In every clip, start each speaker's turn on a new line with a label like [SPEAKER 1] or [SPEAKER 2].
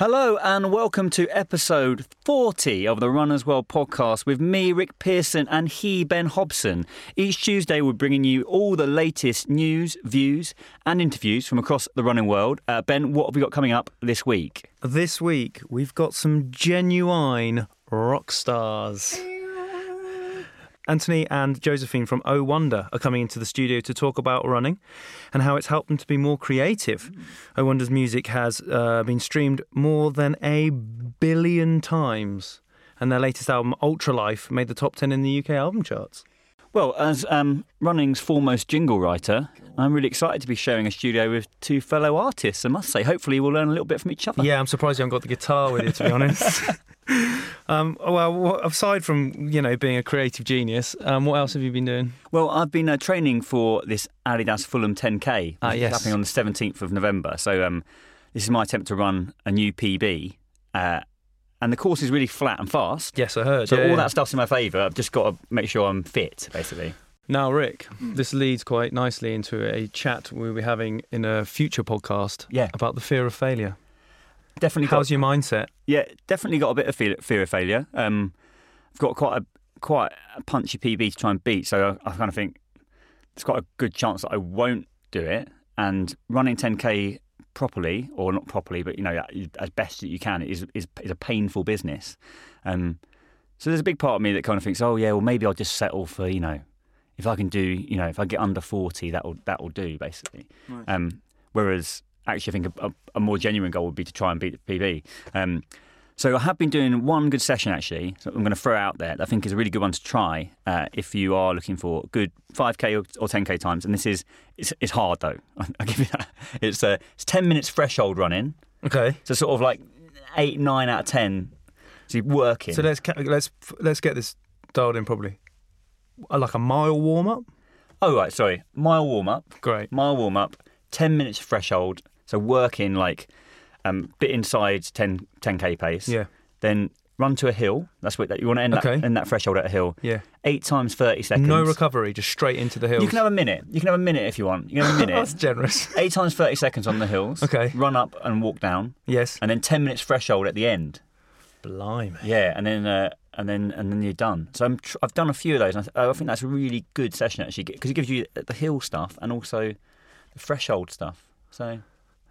[SPEAKER 1] Hello and welcome to episode 40 of the Runners World podcast with me, Rick Pearson, and he, Ben Hobson. Each Tuesday, we're bringing you all the latest news, views, and interviews from across the running world. Uh, ben, what have we got coming up this week?
[SPEAKER 2] This week, we've got some genuine rock stars. Anthony and Josephine from Oh Wonder are coming into the studio to talk about running and how it's helped them to be more creative. Oh Wonder's music has uh, been streamed more than a billion times, and their latest album, Ultra Life, made the top 10 in the UK album charts.
[SPEAKER 1] Well, as um, running's foremost jingle writer, I'm really excited to be sharing a studio with two fellow artists, I must say. Hopefully, we'll learn a little bit from each other.
[SPEAKER 2] Yeah, I'm surprised you haven't got the guitar with you, to be honest. um, well, aside from you know being a creative genius, um, what else have you been doing?
[SPEAKER 1] Well, I've been uh, training for this Adidas Fulham 10K, which
[SPEAKER 2] Ah, yes.
[SPEAKER 1] happening on the 17th of November. So um, this is my attempt to run a new PB. Uh, and the course is really flat and fast.
[SPEAKER 2] Yes, I heard.
[SPEAKER 1] So
[SPEAKER 2] yeah,
[SPEAKER 1] all
[SPEAKER 2] yeah.
[SPEAKER 1] that stuff's in my favour. I've just got to make sure I'm fit, basically.
[SPEAKER 2] Now, Rick,
[SPEAKER 1] Hmm.
[SPEAKER 2] this leads quite nicely into a chat we'll be having in a future podcast
[SPEAKER 1] Yeah.
[SPEAKER 2] about the fear of failure.
[SPEAKER 1] Definitely got,
[SPEAKER 2] How's your mindset?
[SPEAKER 1] yeah, definitely got a bit of fear, fear of failure. Um, I've got quite a quite a punchy PB to try and beat, so I, I kind of think there's quite a good chance that I won't do it. And running 10k properly, or not properly, but you know as best that you can, is is, is a painful business. Um, so there's a big part of me that kind of thinks, oh yeah, well maybe I'll just settle for you know, if I can do you know if I get under 40, that will that will do basically. Um, whereas actually, I think a, a, a more genuine goal would be to try and beat the PB. Um, so I have been doing one good session actually. So I'm going to throw out there. that I think is a really good one to try uh, if you are looking for good 5k or, or 10k times. And this is it's, it's hard though. I'll give you that. It's uh, it's 10 minutes threshold running.
[SPEAKER 2] Okay.
[SPEAKER 1] So sort of like eight nine out of 10. So you're working.
[SPEAKER 2] So let's let's let's get this dialed in properly. Like a mile warm up.
[SPEAKER 1] oh right, sorry. Mile warm up.
[SPEAKER 2] Great.
[SPEAKER 1] mile warm up, 10 minutes threshold. So working like um, bit inside 10, 10k pace.
[SPEAKER 2] Yeah.
[SPEAKER 1] Then run to a hill. That's what you want to end
[SPEAKER 2] Okay.
[SPEAKER 1] that in that threshold at a hill.
[SPEAKER 2] Yeah.
[SPEAKER 1] Eight times 30 seconds.
[SPEAKER 2] No recovery, just straight into the hills.
[SPEAKER 1] You can have a minute. You can have a minute if you want. You can have a minute.
[SPEAKER 2] That's generous.
[SPEAKER 1] Eight times 30 seconds on the hills.
[SPEAKER 2] Okay.
[SPEAKER 1] Run up and walk down.
[SPEAKER 2] Yes.
[SPEAKER 1] And then 10 minutes threshold at the end.
[SPEAKER 2] Blimey.
[SPEAKER 1] Yeah. And then. Uh, and then, and then you're done. So I'm tr- I've done a few of those. And I, th- I think that's a really good session actually, because it gives you the hill stuff and also the threshold stuff. So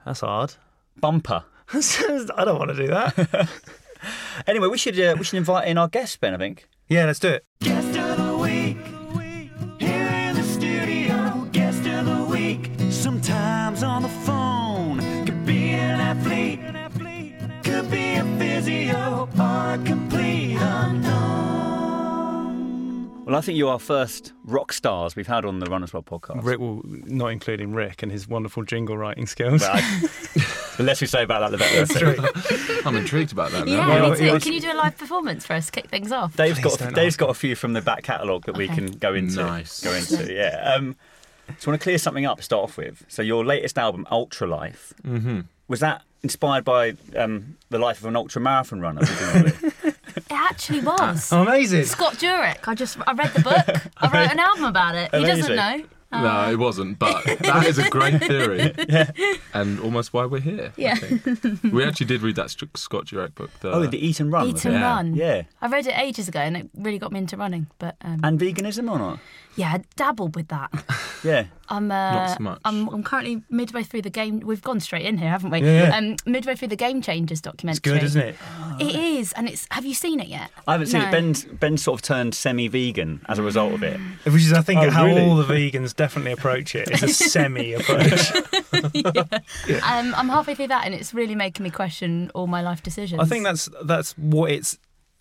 [SPEAKER 2] That's hard.
[SPEAKER 1] bumper.
[SPEAKER 2] I don't want to do that.
[SPEAKER 1] Anyway, we should uh, we should invite in our guest Ben. I think.
[SPEAKER 2] yeah, let's do it.
[SPEAKER 1] Well, I think you're our first rock stars we've had on the Runners World podcast.
[SPEAKER 2] Rick, well, not including Rick and his wonderful jingle writing skills.
[SPEAKER 1] But I- the less we say about that, the better.
[SPEAKER 3] I'm intrigued about that now.
[SPEAKER 4] Yeah,
[SPEAKER 2] Well,
[SPEAKER 4] me too.
[SPEAKER 2] was-
[SPEAKER 4] Can you do a live performance for us? to Kick things off.
[SPEAKER 1] Dave's
[SPEAKER 2] Please
[SPEAKER 1] got
[SPEAKER 2] don't
[SPEAKER 1] Dave's
[SPEAKER 2] ask
[SPEAKER 1] got a few from the back catalogue that we can go into.
[SPEAKER 3] Nice.
[SPEAKER 1] Go into. Yeah. Um, so I want to clear something up to start off with. So your latest album, Ultra Life,
[SPEAKER 3] Mm-hmm.
[SPEAKER 1] was that inspired by um, the life of an ultra marathon runner? presumably?
[SPEAKER 4] It actually was.
[SPEAKER 2] Amazing.
[SPEAKER 4] Scott Jurek. I just I read the book. I wrote an album about it. He doesn't
[SPEAKER 1] Amazing.
[SPEAKER 4] know.
[SPEAKER 3] No, it wasn't, but that is a great theory. And almost why we're here.
[SPEAKER 4] Yeah.
[SPEAKER 3] We actually did read that Scott Jurek book. The,
[SPEAKER 1] oh, the Eat and Run.
[SPEAKER 4] Eat and
[SPEAKER 3] Yeah.
[SPEAKER 4] run.
[SPEAKER 1] Yeah.
[SPEAKER 4] I read it ages ago and it really got me into running. But um,
[SPEAKER 1] And veganism or not?
[SPEAKER 4] yeah, I dabbled with that.
[SPEAKER 1] Yeah.
[SPEAKER 4] I'm uh,
[SPEAKER 3] Not so much.
[SPEAKER 4] I'm, I'm currently midway through the game. We've gone straight in here, haven't we?
[SPEAKER 2] Yeah, yeah.
[SPEAKER 4] Um, midway through the Game Changers documentary.
[SPEAKER 2] It's good, isn't it?
[SPEAKER 4] It is, and it's. Have you seen it yet?
[SPEAKER 1] I haven't seen
[SPEAKER 4] No.
[SPEAKER 1] it. Ben's, Ben sort of turned semi-vegan as a result of it.
[SPEAKER 2] Which is, I think,
[SPEAKER 1] Oh,
[SPEAKER 2] how
[SPEAKER 1] really?
[SPEAKER 2] all the vegans definitely approach it. It's a semi approach.
[SPEAKER 4] Um, I'm halfway through that, and it's really making me question all my life decisions.
[SPEAKER 2] I think that's that's what it's.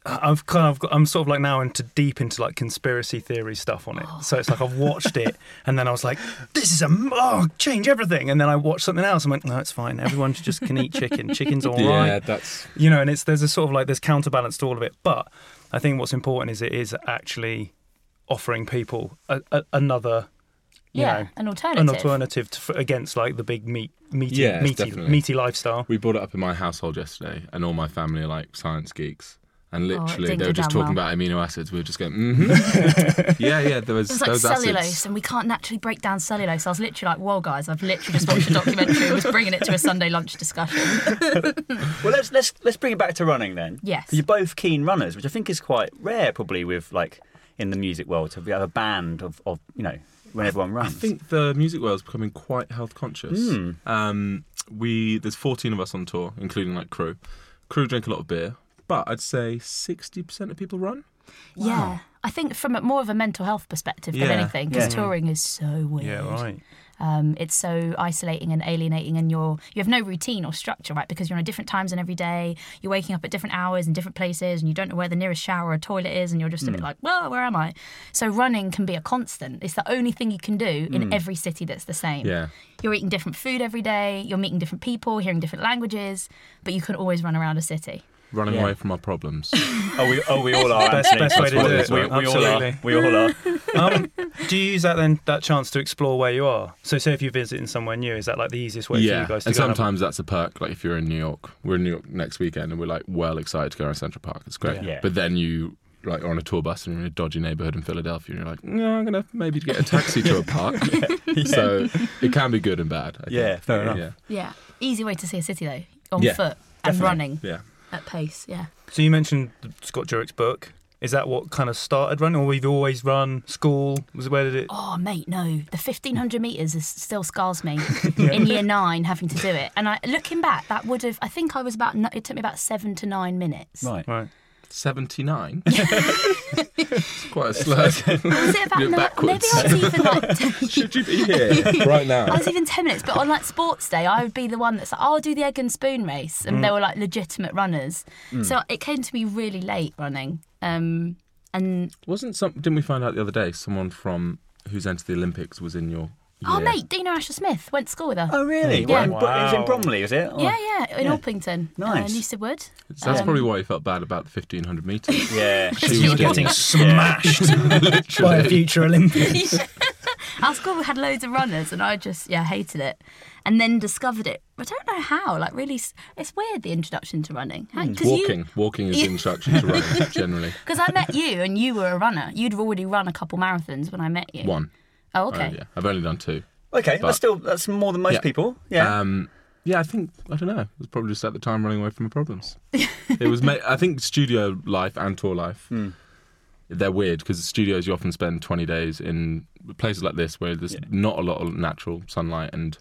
[SPEAKER 2] I've kind of got, I'm sort of like now into deep into like conspiracy theory stuff on it. Oh. So it's like I've watched it and then I was like, this is a oh change everything. And then I watched something else and went, no, it's fine. Everyone just can eat chicken. Chicken's all right.
[SPEAKER 3] Yeah, that's
[SPEAKER 2] You know, and it's there's a sort of like there's counterbalance to all of it. But I think what's important is it is actually offering people a, a, another. You
[SPEAKER 4] yeah,
[SPEAKER 2] know,
[SPEAKER 4] an alternative.
[SPEAKER 2] an alternative to, against like the big meat, meaty,
[SPEAKER 3] Yeah,
[SPEAKER 2] meaty,
[SPEAKER 3] definitely.
[SPEAKER 2] meaty lifestyle.
[SPEAKER 3] we brought it up in my household yesterday, and all my family are like science geeks. And
[SPEAKER 4] Oh,
[SPEAKER 3] literally,
[SPEAKER 4] didn't
[SPEAKER 3] they were just talking
[SPEAKER 4] well.
[SPEAKER 3] about amino acids. We were just going, mm-hmm. yeah, yeah. There was
[SPEAKER 4] It's like
[SPEAKER 3] those
[SPEAKER 4] cellulose,
[SPEAKER 3] acids.
[SPEAKER 4] and we can't naturally break down cellulose. I was literally like, "Whoa, guys! I've literally just watched a documentary and was bringing it to a Sunday lunch discussion."
[SPEAKER 1] Well, let's let's let's bring it back to running then.
[SPEAKER 4] Yes,
[SPEAKER 1] You're both keen runners, which I think is quite rare, probably with like in the music world to have a band of, of you know when everyone runs.
[SPEAKER 3] I think the music world is becoming quite health conscious.
[SPEAKER 1] Hmm.
[SPEAKER 3] Um, we there's 14 of us on tour, including like crew. Crew drink a lot of beer, but I'd say 60% of people run.
[SPEAKER 4] Yeah, I think from a, more of a mental health perspective than
[SPEAKER 3] Yeah.
[SPEAKER 4] anything, because
[SPEAKER 1] Yeah.
[SPEAKER 4] touring is so weird.
[SPEAKER 2] Yeah, right.
[SPEAKER 4] Um, it's so isolating and alienating, and you're you have no routine or structure, right? Because you're on a different time zone every day. You're waking up at different hours in different places, and you don't know where the nearest shower or toilet is, and you're just a bit like, well, where am I? So running can be a constant. It's the only thing you can do in every city that's the same.
[SPEAKER 3] Yeah.
[SPEAKER 4] You're eating different food every day. You're meeting different people, hearing different languages, but you can always run around a city.
[SPEAKER 3] Running
[SPEAKER 1] Yeah.
[SPEAKER 3] away from our problems.
[SPEAKER 1] oh, we oh we all are.
[SPEAKER 2] Best- best way to do it.
[SPEAKER 1] We, we all are. We all are.
[SPEAKER 2] Um, do you use that then that chance to explore where you are? So, say if you're visiting somewhere new, is that like the easiest way for you guys to
[SPEAKER 3] and
[SPEAKER 2] go? and
[SPEAKER 3] sometimes that's a perk. Like if you're in New York, we're in New York next weekend, and we're like well excited to go around Central Park. It's great.
[SPEAKER 1] Yeah.
[SPEAKER 3] But then you like are on a tour bus and you're in a dodgy neighborhood in Philadelphia, and you're like, no, I'm gonna maybe get a taxi to a park. So it can be good and bad. I
[SPEAKER 1] Yeah,
[SPEAKER 3] think.
[SPEAKER 1] fair enough.
[SPEAKER 3] Yeah,
[SPEAKER 4] Yeah. Easy way to see a city, though, on
[SPEAKER 3] Yeah,
[SPEAKER 4] foot and running
[SPEAKER 3] yeah.
[SPEAKER 4] At pace. Yeah.
[SPEAKER 2] So you mentioned Scott Jurek's book. Is that what kind of started running, or we've always run school? Was it where did it?
[SPEAKER 4] Oh, mate, no. The 1500 metres is still scars me in year nine having to do it. And I, looking back, that would have, I think I was about, it took me about seven to nine minutes.
[SPEAKER 1] Right.
[SPEAKER 2] Right.
[SPEAKER 3] 79. it's quite a slur.
[SPEAKER 4] Was it about,
[SPEAKER 3] You're
[SPEAKER 4] maybe. I was even like,
[SPEAKER 3] Should you be here right now?
[SPEAKER 4] I was even 10 minutes, but on like sports day, I would be the one that's like, I'll do the egg and spoon race. And they were like legitimate runners. So it came to me really late running. Um, and
[SPEAKER 3] Wasn't some? Didn't we find out the other day someone from who's entered the Olympics was in your?
[SPEAKER 4] Oh,
[SPEAKER 3] year?
[SPEAKER 4] mate, Dina Asher Smith went to school with her.
[SPEAKER 1] Oh really?
[SPEAKER 4] Yeah.
[SPEAKER 1] Well, Bro- It was in
[SPEAKER 2] Wow.
[SPEAKER 1] Bromley, was it? Or-
[SPEAKER 4] yeah, yeah, in
[SPEAKER 1] yeah.
[SPEAKER 4] Orpington.
[SPEAKER 1] Nice.
[SPEAKER 4] Uh, Newstead Wood.
[SPEAKER 3] So that's
[SPEAKER 4] Um,
[SPEAKER 3] probably why he felt bad about the 1500 meters.
[SPEAKER 1] Yeah.
[SPEAKER 3] She was
[SPEAKER 2] getting smashed by a future Olympics.
[SPEAKER 4] Our school had loads of runners, and I just yeah hated it, and then discovered it. I don't know how. Like really, s- it's weird the introduction to running. Because
[SPEAKER 3] Walking, walking is the instruction to running generally.
[SPEAKER 4] Because I met you, and you were a runner. You'd already run a couple marathons when I met you.
[SPEAKER 3] One.
[SPEAKER 4] Oh,
[SPEAKER 3] Oh,
[SPEAKER 4] okay.
[SPEAKER 3] yeah, I've only done two.
[SPEAKER 1] Okay,
[SPEAKER 3] But-
[SPEAKER 1] that's still that's more than most
[SPEAKER 3] Yeah.
[SPEAKER 1] people. Yeah.
[SPEAKER 3] Um, yeah, I think I don't know. It was probably just at the time running away from my problems. it was. I think studio life and tour life.
[SPEAKER 1] Hmm.
[SPEAKER 3] They're weird because studios you often spend 20 days in places like this where there's
[SPEAKER 1] Yeah.
[SPEAKER 3] not a lot of natural sunlight and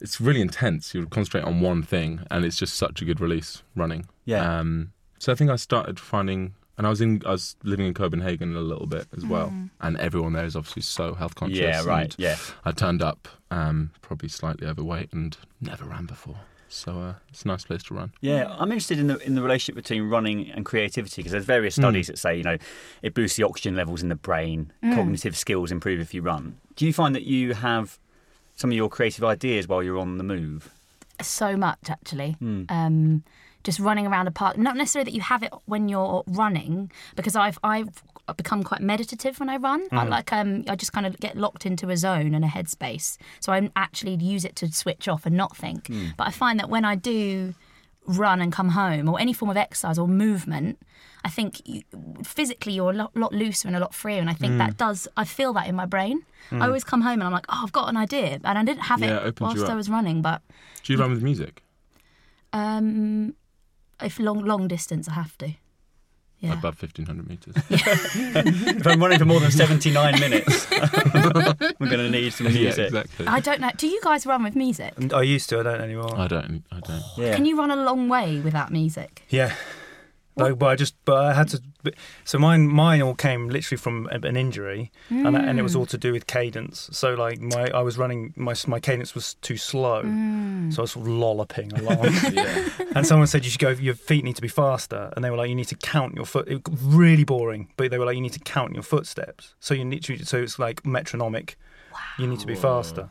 [SPEAKER 3] it's really intense. You concentrate on one thing and it's just such a good release running.
[SPEAKER 1] Yeah.
[SPEAKER 3] Um, so I think I started finding, and I was in, I was living in Copenhagen a little bit as well, and everyone there is obviously so health conscious.
[SPEAKER 1] yeah. Right.
[SPEAKER 3] and
[SPEAKER 1] Yeah.
[SPEAKER 3] I turned up um, probably slightly overweight and never ran before. So uh, it's a nice place to run.
[SPEAKER 1] Yeah, I'm interested in the in the relationship between running and creativity because there's various studies that say you know it boosts the oxygen levels in the brain, cognitive skills improve if you run. Do you find that you have some of your creative ideas while you're on the move?
[SPEAKER 4] So much actually.
[SPEAKER 1] Hmm.
[SPEAKER 4] Um, just running around a park. Not necessarily that you have it when you're running, because I've I've become quite meditative when I run. I like um I just kind of get locked into a zone and a headspace. So I actually use it to switch off and not think. But I find that when I do run and come home or any form of exercise or movement, I think you, physically you're a lot, lot looser and a lot freer. And I think that does, I feel that in my brain. I always come home and I'm like, oh, I've got an idea. And I didn't have
[SPEAKER 3] Yeah, it
[SPEAKER 4] it
[SPEAKER 3] opens you
[SPEAKER 4] whilst I was running, but
[SPEAKER 3] Do you run with music?
[SPEAKER 4] um, if long long distance, I have to. Yeah.
[SPEAKER 3] above 1500 meters.
[SPEAKER 1] if I'm running for more than 79 minutes, we're going to need some
[SPEAKER 3] yeah,
[SPEAKER 1] music.
[SPEAKER 3] exactly.
[SPEAKER 4] I don't know. Do you guys run with music?
[SPEAKER 2] I used to, I don't anymore.
[SPEAKER 3] I don't. I don't.
[SPEAKER 1] Yeah.
[SPEAKER 4] Can you run a long way without music?
[SPEAKER 2] Yeah. Like, but I just, but I had to. So mine, mine all came literally from an injury, and, and it was all mm. to do with cadence. So like my, I was running, my my cadence was too slow, mm. so I was sort of lolloping along.
[SPEAKER 3] Yeah.
[SPEAKER 2] and someone said you should go, your feet need to be faster, and they were like, you need to count your foot. It was really boring, but they were like, you need to count your footsteps. So you need to, so it's like metronomic. Wow. You need to be faster.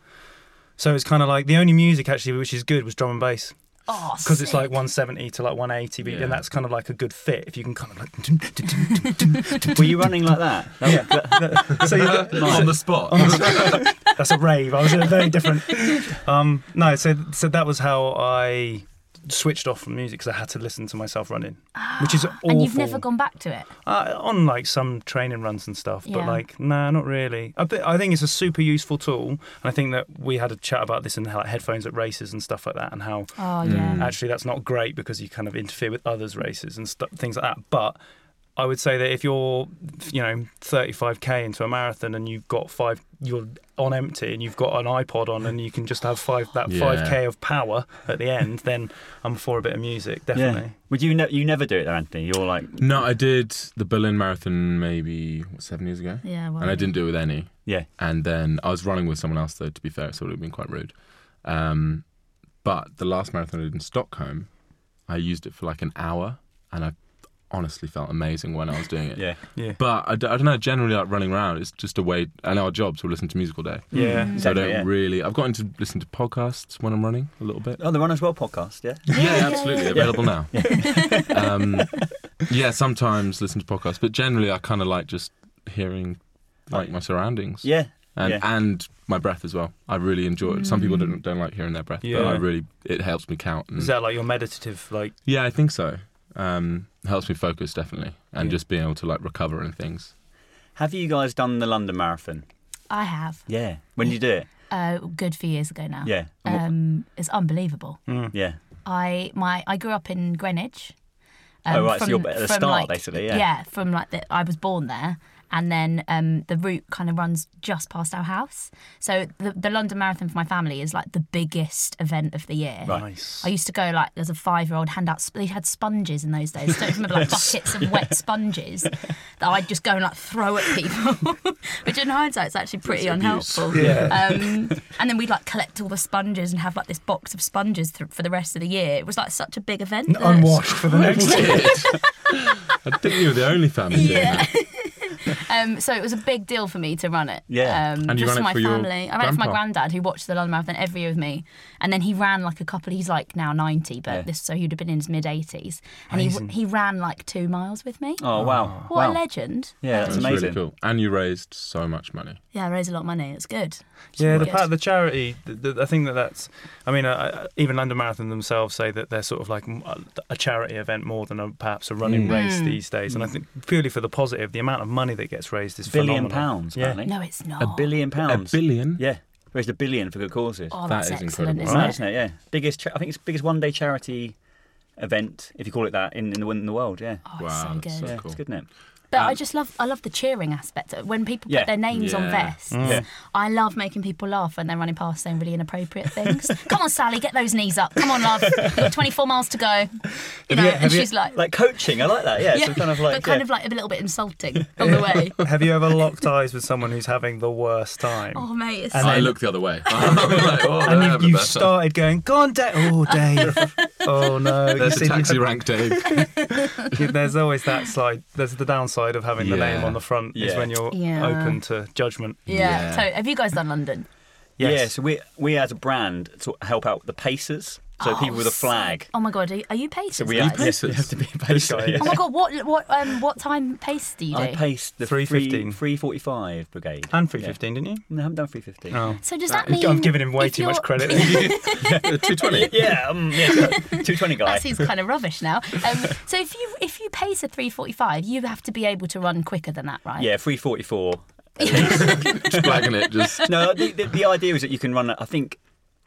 [SPEAKER 2] So it's kind of like the only music actually which is good was drum and bass
[SPEAKER 4] Oh,
[SPEAKER 2] because it's like 170 to like 180, but-
[SPEAKER 3] Yeah.
[SPEAKER 2] and that's kind of like a good fit if you can kind of like.
[SPEAKER 1] Were you running like that?
[SPEAKER 2] yeah. so you got,
[SPEAKER 3] on the spot.
[SPEAKER 2] that's a rave. I was in a very different. Um, no, so so that was how I switched off from music because I had to listen to myself running, which is awful.
[SPEAKER 4] And you've never gone back to it.
[SPEAKER 2] uh, on like some training runs and stuff, but like nah, not really. I, thi- I think it's a super useful tool, and I think that we had a chat about this in like headphones at races and stuff like that, and how
[SPEAKER 4] Oh yeah.
[SPEAKER 2] actually that's not great because you kind of interfere with others' races and stuff, things like that. But I would say that if you're, you know, 35k into a marathon and you've got five, you're on empty and you've got an iPod on and you can just have five that
[SPEAKER 3] Yeah.
[SPEAKER 2] 5k of power at the end, then I'm for a bit of music, definitely.
[SPEAKER 1] Yeah. Would you? Ne- you never do it, though, Anthony. You're like,
[SPEAKER 3] no, I did the Berlin Marathon maybe what, seven years ago,
[SPEAKER 4] Yeah. Well,
[SPEAKER 3] and I didn't do it with any.
[SPEAKER 1] yeah,
[SPEAKER 3] And then I was running with someone else, though. To be fair, so it would have been quite rude. Um, but the last marathon I did in Stockholm, I used it for like an hour, and I honestly felt amazing when I was doing it.
[SPEAKER 1] yeah.
[SPEAKER 2] Yeah.
[SPEAKER 3] But I, d- I don't know. Generally, like running around, it's just a way. And our jobs, we listen to music all day.
[SPEAKER 2] Yeah.
[SPEAKER 4] Mm.
[SPEAKER 3] So I
[SPEAKER 1] Exactly,
[SPEAKER 3] don't
[SPEAKER 1] yeah.
[SPEAKER 3] really. I've gotten to listen to podcasts when I'm running a little bit.
[SPEAKER 1] Oh, the Runners World podcast, yeah.
[SPEAKER 3] Yeah, absolutely available now. um, yeah, sometimes listen to podcasts, but generally I kind of like just hearing like my surroundings.
[SPEAKER 1] Yeah.
[SPEAKER 3] and
[SPEAKER 1] yeah.
[SPEAKER 3] and my breath as well. I really enjoy it. Some people don't don't like hearing their breath, but I really it helps me count. And,
[SPEAKER 2] Is that like your meditative, like,
[SPEAKER 3] yeah, I think so. Um, helps me focus definitely, and
[SPEAKER 2] Yeah.
[SPEAKER 3] just being able to like recover and things.
[SPEAKER 1] Have you guys done the London Marathon?
[SPEAKER 4] I have.
[SPEAKER 1] Yeah. When did you do it?
[SPEAKER 4] Uh, good few years ago now.
[SPEAKER 1] Yeah.
[SPEAKER 4] Um, it's unbelievable.
[SPEAKER 1] yeah.
[SPEAKER 4] I my I grew up in Greenwich.
[SPEAKER 1] Oh, right, so you're at the start,
[SPEAKER 4] like,
[SPEAKER 1] basically, yeah.
[SPEAKER 4] Yeah, from like the, I was born there, and then um, the route kind of runs just past our house. So the, the London Marathon for my family is like the biggest event of the year.
[SPEAKER 2] Nice?
[SPEAKER 4] I used to go like as a five year old hand out. They had sponges in those days. Don't remember like buckets of wet sponges that I'd just go and like throw at people, which in hindsight is actually pretty
[SPEAKER 3] It's abuse.
[SPEAKER 4] unhelpful.
[SPEAKER 2] Yeah.
[SPEAKER 4] Um, and then we'd like collect all the sponges and have like this box of sponges th- for the rest of the year. It was like such a big event. that-
[SPEAKER 2] Unwashed for the next year.
[SPEAKER 3] I think you were the only family doing
[SPEAKER 4] Yeah.
[SPEAKER 3] That.
[SPEAKER 4] Um, so it was a big deal for me to run it.
[SPEAKER 1] Yeah.
[SPEAKER 4] Um,
[SPEAKER 3] And you
[SPEAKER 4] just
[SPEAKER 3] ran
[SPEAKER 4] for
[SPEAKER 3] it
[SPEAKER 4] my
[SPEAKER 3] for your
[SPEAKER 4] family. I ran it for my granddad who watched the London Marathon every year with me. And then he ran like a couple, he's like now 90, but
[SPEAKER 1] Yeah.
[SPEAKER 4] this, so he'd have been in his mid 80s. And he, he ran like two miles with me.
[SPEAKER 1] Oh wow.
[SPEAKER 4] What
[SPEAKER 1] wow.
[SPEAKER 4] a legend.
[SPEAKER 1] Yeah, that's
[SPEAKER 3] That's
[SPEAKER 1] amazing.
[SPEAKER 3] really cool. And you raised so much money.
[SPEAKER 4] Yeah, I raised a lot of money. It's good. It's
[SPEAKER 2] Yeah,
[SPEAKER 4] really
[SPEAKER 2] the
[SPEAKER 4] good.
[SPEAKER 2] part, the charity. The, the, I think that that's. I mean, uh, even London Marathon themselves say that they're sort of like a charity event more than a, perhaps a running
[SPEAKER 3] Mm.
[SPEAKER 2] race
[SPEAKER 4] Mm.
[SPEAKER 2] these days. And I think purely for the positive, the amount of money that gets raised is
[SPEAKER 1] Billion
[SPEAKER 2] phenomenal.
[SPEAKER 1] pounds,
[SPEAKER 2] Yeah.
[SPEAKER 1] apparently.
[SPEAKER 4] No, it's not.
[SPEAKER 1] A billion pounds.
[SPEAKER 3] A billion.
[SPEAKER 1] Yeah. Raised a billion for good causes.
[SPEAKER 4] Oh,
[SPEAKER 3] That
[SPEAKER 4] that's excellent,
[SPEAKER 3] incredible.
[SPEAKER 4] isn't
[SPEAKER 1] Right,
[SPEAKER 4] it?
[SPEAKER 1] isn't it? Yeah. Biggest. Cha- I think it's the biggest one-day charity event, if you call it that, in, in the in the world. Yeah.
[SPEAKER 4] Oh, it's
[SPEAKER 3] Wow,
[SPEAKER 4] so
[SPEAKER 3] that's
[SPEAKER 4] good.
[SPEAKER 3] so
[SPEAKER 1] yeah,
[SPEAKER 3] cool.
[SPEAKER 1] it's good, isn't it?
[SPEAKER 4] But I
[SPEAKER 3] Um,
[SPEAKER 4] just love I love the cheering aspect. When people
[SPEAKER 1] Yeah.
[SPEAKER 4] put their names on
[SPEAKER 3] Yeah.
[SPEAKER 4] vests,
[SPEAKER 1] Yeah.
[SPEAKER 4] I love making people laugh when they're running past saying really inappropriate things. Come on, Sally, get those knees up. Come on, love. You've got 24 miles to go. You know,
[SPEAKER 2] you-
[SPEAKER 4] and
[SPEAKER 2] have you-
[SPEAKER 4] she's like,
[SPEAKER 1] Like coaching, I like that. Yeah. So kind of like.
[SPEAKER 4] but kind
[SPEAKER 1] yeah.
[SPEAKER 4] of like a little bit insulting on the way.
[SPEAKER 2] Have you ever locked eyes with someone who's having the worst time?
[SPEAKER 4] Oh, mate, it's
[SPEAKER 2] And
[SPEAKER 4] so
[SPEAKER 3] I
[SPEAKER 2] then-
[SPEAKER 3] look the other way. Like, oh,
[SPEAKER 2] and you've,
[SPEAKER 3] have a
[SPEAKER 2] you've
[SPEAKER 3] better.
[SPEAKER 2] started going, go on, Dave. Oh, Dave. oh, no.
[SPEAKER 3] There's a taxi rank, Dave.
[SPEAKER 2] There's always that side. There's the downside of having the name on the front is
[SPEAKER 1] Yeah.
[SPEAKER 2] when you're
[SPEAKER 4] Yeah.
[SPEAKER 2] open to judgment.
[SPEAKER 4] yeah.
[SPEAKER 3] Yeah.
[SPEAKER 4] So, have you guys done London?
[SPEAKER 2] Yes.
[SPEAKER 1] Yeah. So we we as a brand sort of help out the pacers. So
[SPEAKER 4] Oh,
[SPEAKER 1] people with a flag.
[SPEAKER 4] sick. Oh my god, are you, are pacers?
[SPEAKER 1] So we
[SPEAKER 4] guys?
[SPEAKER 1] have, yes, we have to be a
[SPEAKER 2] This
[SPEAKER 1] pacer.
[SPEAKER 2] guy,
[SPEAKER 1] yeah.
[SPEAKER 4] Oh my god, what what um what time pace do you do?
[SPEAKER 1] I paced the
[SPEAKER 2] 315.
[SPEAKER 1] 345 brigade.
[SPEAKER 2] And 315, didn't you?
[SPEAKER 1] No, I haven't done 315.
[SPEAKER 2] Oh.
[SPEAKER 4] so does that mean
[SPEAKER 2] I'm giving him way too much
[SPEAKER 4] you're-
[SPEAKER 2] credit.
[SPEAKER 3] 220.
[SPEAKER 1] Yeah, um, yeah, 220 guy.
[SPEAKER 4] That seems kind of rubbish now. Um, so if you if you pace a 345, you have to be able to run quicker than that, right?
[SPEAKER 1] Yeah, 344.
[SPEAKER 3] Just flagging it. Just
[SPEAKER 1] No, the, the, the idea is that you can run. I think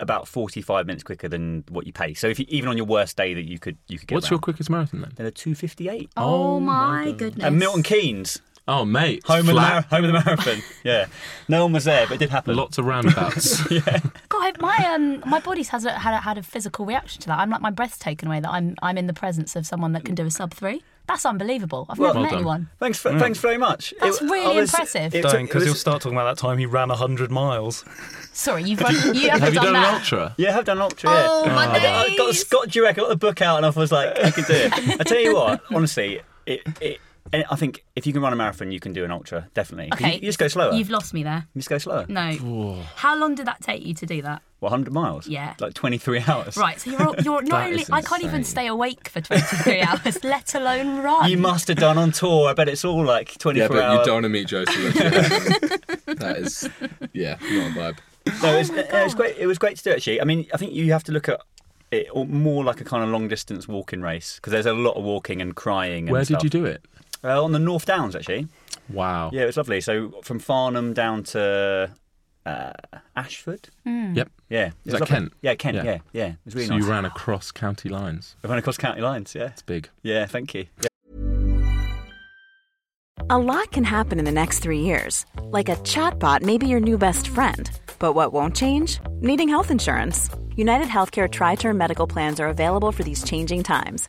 [SPEAKER 1] about 45 minutes quicker than what you pay. So if you, even on your worst day that you could you could get
[SPEAKER 3] What's your quickest marathon then?
[SPEAKER 1] They're a 258.
[SPEAKER 4] Oh, my goodness.
[SPEAKER 1] And Milton Keynes,
[SPEAKER 3] Oh, mate.
[SPEAKER 1] home of, the mar- home of the marathon. yeah. No one was there, but it did happen.
[SPEAKER 3] Lots of roundabouts. yeah.
[SPEAKER 4] God, my um, my body's has a, had a, had a physical reaction to that. I'm like my breath's taken away. That I'm I'm in the presence of someone that can do a sub three. That's unbelievable. I've never
[SPEAKER 3] well
[SPEAKER 4] met
[SPEAKER 3] done.
[SPEAKER 4] anyone.
[SPEAKER 1] Thanks, for, mm. thanks very much.
[SPEAKER 4] That's really impressive.
[SPEAKER 1] it
[SPEAKER 2] Don't, because you'll start talking about that time he ran 100 miles.
[SPEAKER 4] Sorry, you've run, you haven't
[SPEAKER 3] Have you done an
[SPEAKER 4] that.
[SPEAKER 3] ultra?
[SPEAKER 1] Yeah, I have done an ultra. Yeah.
[SPEAKER 4] Oh, my
[SPEAKER 1] I got, I got. Scott Jurek, I got the book out, and I was like, I could do it. I tell you what, honestly, it, it, and I think if you can run a marathon, you can do an ultra, definitely.
[SPEAKER 4] Okay,
[SPEAKER 1] You, you just go slower.
[SPEAKER 4] You've lost me there.
[SPEAKER 1] You just go slower.
[SPEAKER 4] No. How long did that take you to do that?
[SPEAKER 1] What, 100 miles?
[SPEAKER 4] Yeah.
[SPEAKER 1] Like 23 hours.
[SPEAKER 4] Right, so you're you're not only I can't even stay awake for 23 hours, let alone run.
[SPEAKER 1] You must have done on tour. I bet it's all like 24
[SPEAKER 3] Yeah, but
[SPEAKER 1] hours.
[SPEAKER 3] you don't want to meet Joe Solution. that is, yeah, not a vibe.
[SPEAKER 1] No, it's,
[SPEAKER 4] Oh my
[SPEAKER 1] it was great. It was great to do actually. I mean, I think you have to look at it more like a kind of long distance walking race because there's a lot of walking and crying. And
[SPEAKER 3] Where
[SPEAKER 1] stuff.
[SPEAKER 3] did you do it?
[SPEAKER 1] Uh, on the North Downs actually.
[SPEAKER 3] Wow.
[SPEAKER 1] Yeah, it was lovely. So from Farnham down to uh, Ashford.
[SPEAKER 3] Yep.
[SPEAKER 1] Yeah, it
[SPEAKER 3] Is
[SPEAKER 1] was
[SPEAKER 3] that
[SPEAKER 1] lovely.
[SPEAKER 3] Kent?
[SPEAKER 1] Yeah, Kent. Yeah,
[SPEAKER 3] Yeah.
[SPEAKER 1] yeah. It was really
[SPEAKER 3] so
[SPEAKER 1] nice.
[SPEAKER 3] you ran across county lines.
[SPEAKER 1] We ran across county lines. Yeah,
[SPEAKER 3] It's big.
[SPEAKER 1] yeah. Thank you.
[SPEAKER 5] A lot can happen in the next three years. Like a chatbot may be your new best friend. But what won't change? Needing health insurance. United Healthcare Tri Term Medical Plans are available for these changing times.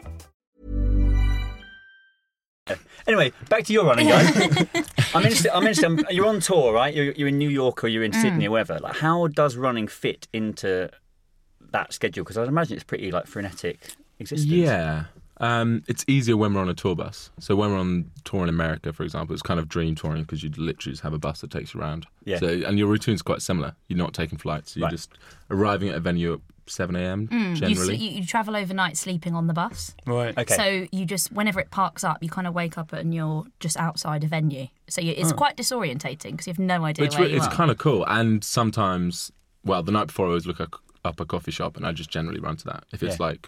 [SPEAKER 1] Anyway, back to your running, guys. I'm interested. I'm interested. I'm- You're on tour, right? You're, you're in New York or you're in Sydney or wherever. Like, how does running fit into that schedule? Because I imagine it's pretty like frenetic existence.
[SPEAKER 3] Yeah. Um, it's easier when we're on a tour bus. So when we're on tour in America, for example, it's kind of dream touring because you literally just have a bus that takes you around.
[SPEAKER 1] Yeah.
[SPEAKER 3] So and your routine's quite similar. You're not taking flights. You're
[SPEAKER 1] Right.
[SPEAKER 3] just arriving at a venue at 7 a.m.
[SPEAKER 4] Mm, you,
[SPEAKER 3] generally.
[SPEAKER 4] you, you travel overnight sleeping on the bus.
[SPEAKER 2] Right.
[SPEAKER 1] Okay.
[SPEAKER 4] So you just, whenever it parks up, you kind of wake up and you're just outside a venue. So you, it's quite disorientating because you have no idea
[SPEAKER 3] But it's,
[SPEAKER 4] where
[SPEAKER 3] re-
[SPEAKER 4] you
[SPEAKER 3] it's
[SPEAKER 4] are.
[SPEAKER 3] kind of cool. And sometimes, well, the night before I always look up, up a coffee shop and I just generally run to that. If it's
[SPEAKER 1] Yeah.
[SPEAKER 3] like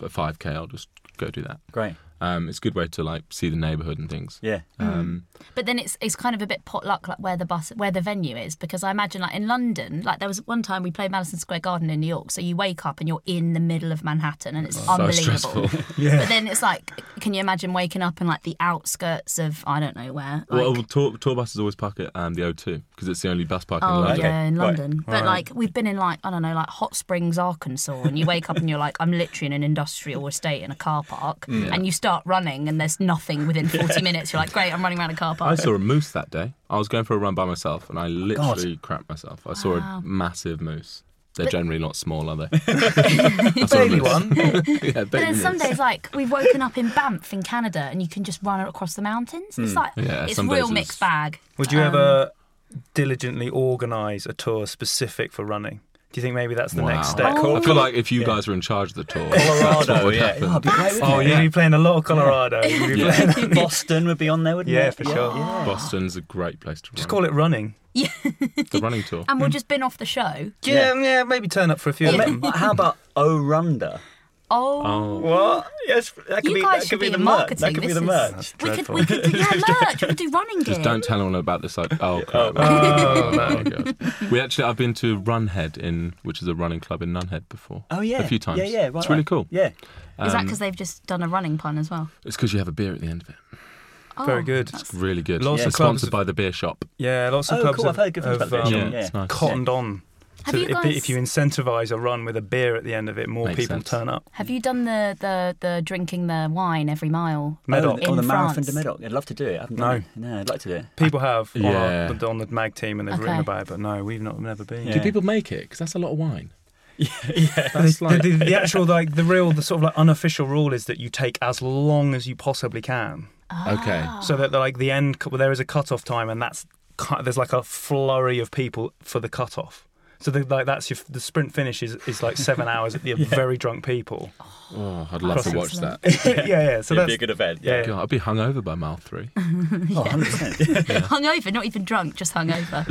[SPEAKER 3] a 5k, I'll just go do that.
[SPEAKER 1] Great.
[SPEAKER 3] Um, it's a good way to like see the neighborhood and things.
[SPEAKER 1] Yeah.
[SPEAKER 3] Um,
[SPEAKER 4] But then it's it's kind of a bit potluck, like where the bus, where the venue is, because I imagine like in London, like there was one time we played Madison Square Garden in New York, so you wake up and you're in the middle of Manhattan, and it's
[SPEAKER 3] so
[SPEAKER 4] unbelievable.
[SPEAKER 3] stressful.
[SPEAKER 4] But then it's like, can you imagine waking up in like the outskirts of I don't know where? Like,
[SPEAKER 3] well, tour, tour buses always park at um, the O2 because it's the only bus park in
[SPEAKER 4] Oh
[SPEAKER 3] London.
[SPEAKER 4] yeah, in
[SPEAKER 1] Right.
[SPEAKER 4] London. But like we've been in like I don't know, like Hot Springs, Arkansas, and you wake up and you're like, I'm literally in an industrial estate in a car park, and you start running and there's nothing within 40 minutes. You're like, great, I'm running around a car park.
[SPEAKER 3] I saw a moose that day. I was going for a run by myself and I literally crapped myself. I saw a massive moose. They're generally not small, are they? I saw a
[SPEAKER 2] Baby
[SPEAKER 3] moose.
[SPEAKER 2] one.
[SPEAKER 3] yeah,
[SPEAKER 4] But then some days, like we've woken up in Banff in Canada, and you can just run across the mountains. It's like
[SPEAKER 3] Yeah,
[SPEAKER 4] it's
[SPEAKER 3] some
[SPEAKER 4] real
[SPEAKER 3] days
[SPEAKER 4] mixed bag.
[SPEAKER 2] Would you
[SPEAKER 4] Um,
[SPEAKER 2] ever diligently organise a tour specific for running? Do you think maybe that's the
[SPEAKER 3] Wow.
[SPEAKER 2] next step?
[SPEAKER 4] Oh.
[SPEAKER 3] I feel like if you guys were in charge of the tour, that's
[SPEAKER 1] Colorado.
[SPEAKER 3] what
[SPEAKER 1] yeah. Oh, it'd be great,
[SPEAKER 2] Oh, you'd be playing a lot of Colorado. You'd
[SPEAKER 3] Yeah.
[SPEAKER 1] Boston would be on there, wouldn't you?
[SPEAKER 2] Yeah,
[SPEAKER 1] it?
[SPEAKER 2] for sure.
[SPEAKER 3] Boston's a great place to run.
[SPEAKER 2] Just call it running. Yeah.
[SPEAKER 3] the running tour.
[SPEAKER 4] And we'll mm. just bin off the show.
[SPEAKER 2] Yeah, yeah, maybe turn up for a few of them.
[SPEAKER 1] How about Orunda?
[SPEAKER 4] Oh.
[SPEAKER 1] What? Yes, that could
[SPEAKER 4] You
[SPEAKER 1] be
[SPEAKER 4] guys
[SPEAKER 1] that could be
[SPEAKER 4] be
[SPEAKER 1] the
[SPEAKER 4] in
[SPEAKER 1] merch.
[SPEAKER 4] marketing.
[SPEAKER 1] That could be
[SPEAKER 4] This
[SPEAKER 1] the
[SPEAKER 4] is-
[SPEAKER 1] merch.
[SPEAKER 4] We could, we could do, yeah, merch. We could do running gear.
[SPEAKER 3] Just don't tell anyone about this. Like, oh, crap.
[SPEAKER 2] Oh,
[SPEAKER 3] Oh, God. We actually, I've been to Runhead in, which is a running club in Nunhead before.
[SPEAKER 1] Oh yeah,
[SPEAKER 3] a few times.
[SPEAKER 1] Yeah, yeah, right,
[SPEAKER 3] it's really cool.
[SPEAKER 1] Yeah,
[SPEAKER 4] Is that
[SPEAKER 3] Um,
[SPEAKER 4] because they've just done a running pun as well?
[SPEAKER 3] It's because you have a beer at the end of it.
[SPEAKER 4] Oh,
[SPEAKER 2] Very good.
[SPEAKER 4] that's-
[SPEAKER 3] Really good.
[SPEAKER 2] Lots
[SPEAKER 3] yeah.
[SPEAKER 2] of clubs
[SPEAKER 3] sponsored
[SPEAKER 2] have-
[SPEAKER 3] by the beer shop.
[SPEAKER 2] Yeah, lots of
[SPEAKER 1] Oh,
[SPEAKER 2] clubs
[SPEAKER 1] cool.
[SPEAKER 2] have,
[SPEAKER 1] I've heard good things
[SPEAKER 2] have,
[SPEAKER 1] about the
[SPEAKER 2] um,
[SPEAKER 1] beer shop,
[SPEAKER 3] yeah,
[SPEAKER 1] yeah.
[SPEAKER 3] it's nice.
[SPEAKER 2] cottoned on.
[SPEAKER 4] Have
[SPEAKER 2] So
[SPEAKER 4] you
[SPEAKER 2] if,
[SPEAKER 4] guys-
[SPEAKER 2] if you incentivise a run with a beer at the end of it, more
[SPEAKER 3] Makes
[SPEAKER 2] people
[SPEAKER 3] sense.
[SPEAKER 2] turn up.
[SPEAKER 4] Have you done the, the, the drinking the wine every mile?
[SPEAKER 2] Medoc.
[SPEAKER 1] Oh,
[SPEAKER 4] in
[SPEAKER 1] the marathon
[SPEAKER 4] France?
[SPEAKER 1] de Medoc. I'd love to do it. I haven't
[SPEAKER 2] No.
[SPEAKER 1] done it. no, I'd like to do it.
[SPEAKER 2] People have on, our, on the mag team and they've
[SPEAKER 4] Okay.
[SPEAKER 2] written about it, but no, we've not never been.
[SPEAKER 1] Yeah.
[SPEAKER 3] Do people make it? Because that's a lot of wine.
[SPEAKER 2] Yeah,
[SPEAKER 3] That's
[SPEAKER 2] the,
[SPEAKER 3] like-
[SPEAKER 2] the, the actual like the real the sort of like unofficial rule is that you take as long as you possibly can,
[SPEAKER 3] Okay. Ah.
[SPEAKER 2] so that like the end well, there is a cut off time and that's there's like a flurry of people for the cut off. So the, like that's your, the sprint finish is, is like seven hours at the very drunk people.
[SPEAKER 3] Oh, I'd love to watch that.
[SPEAKER 2] yeah, yeah. So
[SPEAKER 1] It'd
[SPEAKER 2] that's
[SPEAKER 1] be a good event.
[SPEAKER 2] yeah.
[SPEAKER 3] God, I'd be hungover by mile three.
[SPEAKER 1] Oh, 100%.
[SPEAKER 4] Hungover, not even drunk, just hungover.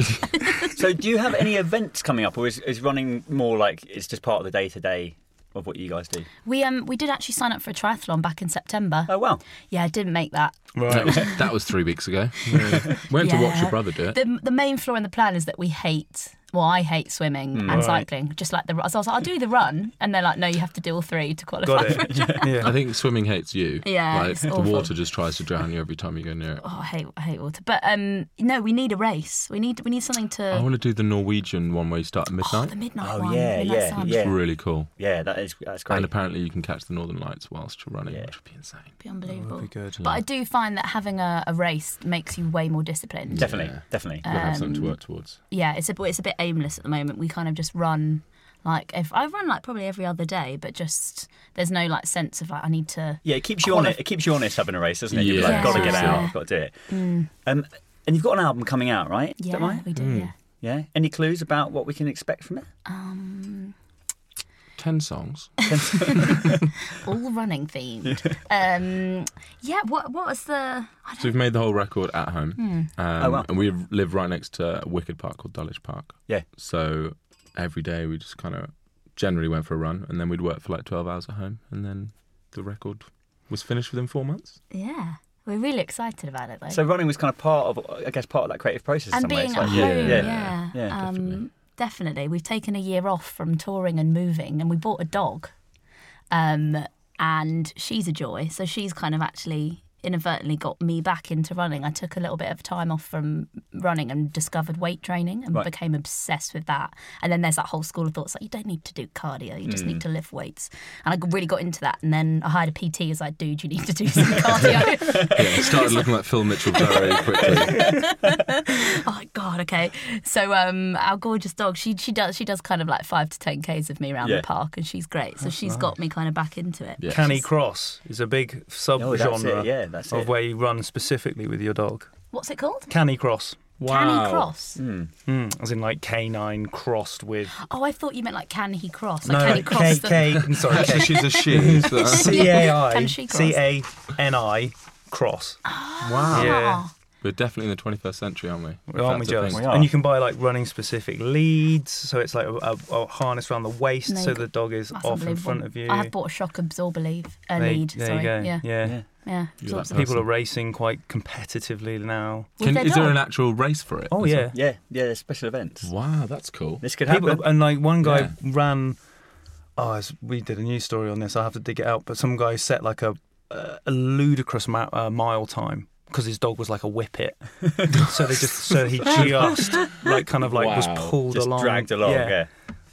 [SPEAKER 1] so, do you have any events coming up, or is, is running more like it's just part of the day to day of what you guys do?
[SPEAKER 4] we um we did actually sign up for a triathlon back in September.
[SPEAKER 1] Oh wow!
[SPEAKER 4] Yeah, I didn't make that.
[SPEAKER 3] That
[SPEAKER 2] right.
[SPEAKER 3] was, that was three weeks ago. Yeah. Went to watch your brother do it.
[SPEAKER 4] The the main flaw in the plan is that we hate. Well, I hate swimming and
[SPEAKER 2] Right.
[SPEAKER 4] cycling. Just like the. So I was like, I'll do the run, and they're like, no, you have to do all three to qualify.
[SPEAKER 2] Got it.
[SPEAKER 4] a
[SPEAKER 2] yeah.
[SPEAKER 3] I think swimming hates you.
[SPEAKER 4] Yeah,
[SPEAKER 3] Like,
[SPEAKER 4] it's
[SPEAKER 3] the
[SPEAKER 4] awful.
[SPEAKER 3] water just tries to drown you every time you go near it.
[SPEAKER 4] Oh, I hate I hate water. But um, no, we need a race. We need we need something to.
[SPEAKER 3] I want to do the Norwegian one where you start at midnight.
[SPEAKER 4] oh, the midnight
[SPEAKER 1] Oh,
[SPEAKER 4] one.
[SPEAKER 1] yeah,
[SPEAKER 4] Midnight
[SPEAKER 1] yeah,
[SPEAKER 4] Sun.
[SPEAKER 1] yeah.
[SPEAKER 3] It's really cool.
[SPEAKER 1] Yeah, that is that's great.
[SPEAKER 3] And apparently you can catch the northern lights whilst you're running,
[SPEAKER 1] Yeah.
[SPEAKER 3] which would be insane.
[SPEAKER 4] Be unbelievable.
[SPEAKER 2] Be good.
[SPEAKER 4] But I do find that having a, a race makes you way more disciplined.
[SPEAKER 1] definitely,
[SPEAKER 3] Yeah.
[SPEAKER 1] definitely.
[SPEAKER 3] We'll have something to
[SPEAKER 4] Um,
[SPEAKER 3] work towards.
[SPEAKER 4] yeah, it's a it's a bit aimless at the moment. We kind of just run like if I run like probably every other day, but just there's no like sense of like I need to.
[SPEAKER 1] Yeah, it keeps you on it. It keeps you honest having a race, doesn't it? You're
[SPEAKER 3] Yeah.
[SPEAKER 1] like, got to get out,
[SPEAKER 4] Yeah.
[SPEAKER 1] out, got to do it. Um, and you've got an album coming out, right?
[SPEAKER 4] Yeah, we do.
[SPEAKER 3] Hmm.
[SPEAKER 4] Yeah.
[SPEAKER 1] Yeah. Any clues about what we can expect from it?
[SPEAKER 4] Um,
[SPEAKER 3] Ten songs.
[SPEAKER 4] all running themed. um, yeah. What what was the? I
[SPEAKER 3] So
[SPEAKER 4] don't,
[SPEAKER 3] we've made the whole record at home.
[SPEAKER 4] Hmm.
[SPEAKER 3] Um,
[SPEAKER 1] Oh, wow.
[SPEAKER 3] And we live right next to a wicked park called Dulwich Park.
[SPEAKER 1] Yeah.
[SPEAKER 3] So every day we just kind of generally went for a run and then we'd work for like 12 hours at home and then the record was finished within four months.
[SPEAKER 4] yeah. We're really excited about it though.
[SPEAKER 1] So running was kind of part of, I guess, part of that creative process. in
[SPEAKER 4] and
[SPEAKER 1] some
[SPEAKER 4] being
[SPEAKER 1] It's
[SPEAKER 4] at
[SPEAKER 1] like-
[SPEAKER 4] home,
[SPEAKER 3] yeah,
[SPEAKER 4] yeah,
[SPEAKER 3] yeah,
[SPEAKER 1] yeah,
[SPEAKER 4] um,
[SPEAKER 3] definitely.
[SPEAKER 4] We've taken a year off from touring and moving, and we bought a dog. Um, and she's a joy. So she's kind of actually inadvertently got me back into running. I took a little bit of time off from running and discovered weight training and
[SPEAKER 1] Right.
[SPEAKER 4] became obsessed with that. And then there's that whole school of thoughts like you don't need to do cardio, you just need
[SPEAKER 1] Mm.
[SPEAKER 4] to lift weights. And I really got into that. And then I hired a PT. As like, dude, you need to do some cardio.
[SPEAKER 3] Yeah, it started looking like Phil Mitchell very quickly.
[SPEAKER 4] oh my god okay so um our gorgeous dog she she does she does kind of like five to ten k's of me around
[SPEAKER 1] Yeah.
[SPEAKER 4] the park and she's great so she's got me kind of back into it
[SPEAKER 3] Yeah.
[SPEAKER 2] Canicross is a big
[SPEAKER 1] Oh, that's
[SPEAKER 2] subgenre
[SPEAKER 1] it. Yeah, that's
[SPEAKER 2] of
[SPEAKER 1] it.
[SPEAKER 2] where you run specifically with your dog.
[SPEAKER 4] what's it called
[SPEAKER 2] Canicross.
[SPEAKER 4] can he cross
[SPEAKER 2] Mm, as in like canine crossed with.
[SPEAKER 4] oh i thought you meant like can he cross like
[SPEAKER 2] No,
[SPEAKER 4] can he
[SPEAKER 2] K
[SPEAKER 4] cross the
[SPEAKER 2] K. Sorry,
[SPEAKER 3] Actually,
[SPEAKER 2] K.
[SPEAKER 3] she's a she. So.
[SPEAKER 2] C A I
[SPEAKER 4] Can she cross?
[SPEAKER 2] C A N I cross.
[SPEAKER 3] Wow.
[SPEAKER 2] Yeah.
[SPEAKER 3] We're definitely in the 21st century, aren't we? If
[SPEAKER 2] Aren't we
[SPEAKER 3] that's
[SPEAKER 2] just?
[SPEAKER 1] We are.
[SPEAKER 2] And you can buy like running specific leads, so it's like a, a, a harness around the waist,
[SPEAKER 4] No,
[SPEAKER 2] so the dog is
[SPEAKER 4] That's
[SPEAKER 2] off in front of you.
[SPEAKER 4] i have bought a shock absorber lead a
[SPEAKER 2] There-
[SPEAKER 4] lead
[SPEAKER 2] there
[SPEAKER 4] sorry
[SPEAKER 2] you go.
[SPEAKER 4] yeah
[SPEAKER 2] yeah.
[SPEAKER 1] Yeah.
[SPEAKER 4] yeah
[SPEAKER 3] You're
[SPEAKER 4] Absorbs
[SPEAKER 3] that
[SPEAKER 4] it.
[SPEAKER 2] People
[SPEAKER 3] person.
[SPEAKER 2] are racing quite competitively now.
[SPEAKER 3] Can,
[SPEAKER 4] their
[SPEAKER 3] is there an actual race for it?
[SPEAKER 2] Oh
[SPEAKER 3] as
[SPEAKER 2] yeah.
[SPEAKER 3] well?
[SPEAKER 1] Yeah, yeah, there's special events.
[SPEAKER 3] Wow, that's cool.
[SPEAKER 1] This could
[SPEAKER 2] People,
[SPEAKER 1] happen.
[SPEAKER 2] and like one guy
[SPEAKER 3] Yeah.
[SPEAKER 2] ran. Oh, it's- we did a news story on this. I have to dig it out. But some guy set like a a, a ludicrous ma- uh, mile time because his dog was like a whippet. so they just so he just like kind of like was pulled
[SPEAKER 1] Just
[SPEAKER 2] along,
[SPEAKER 1] dragged along. Yeah.
[SPEAKER 2] yeah,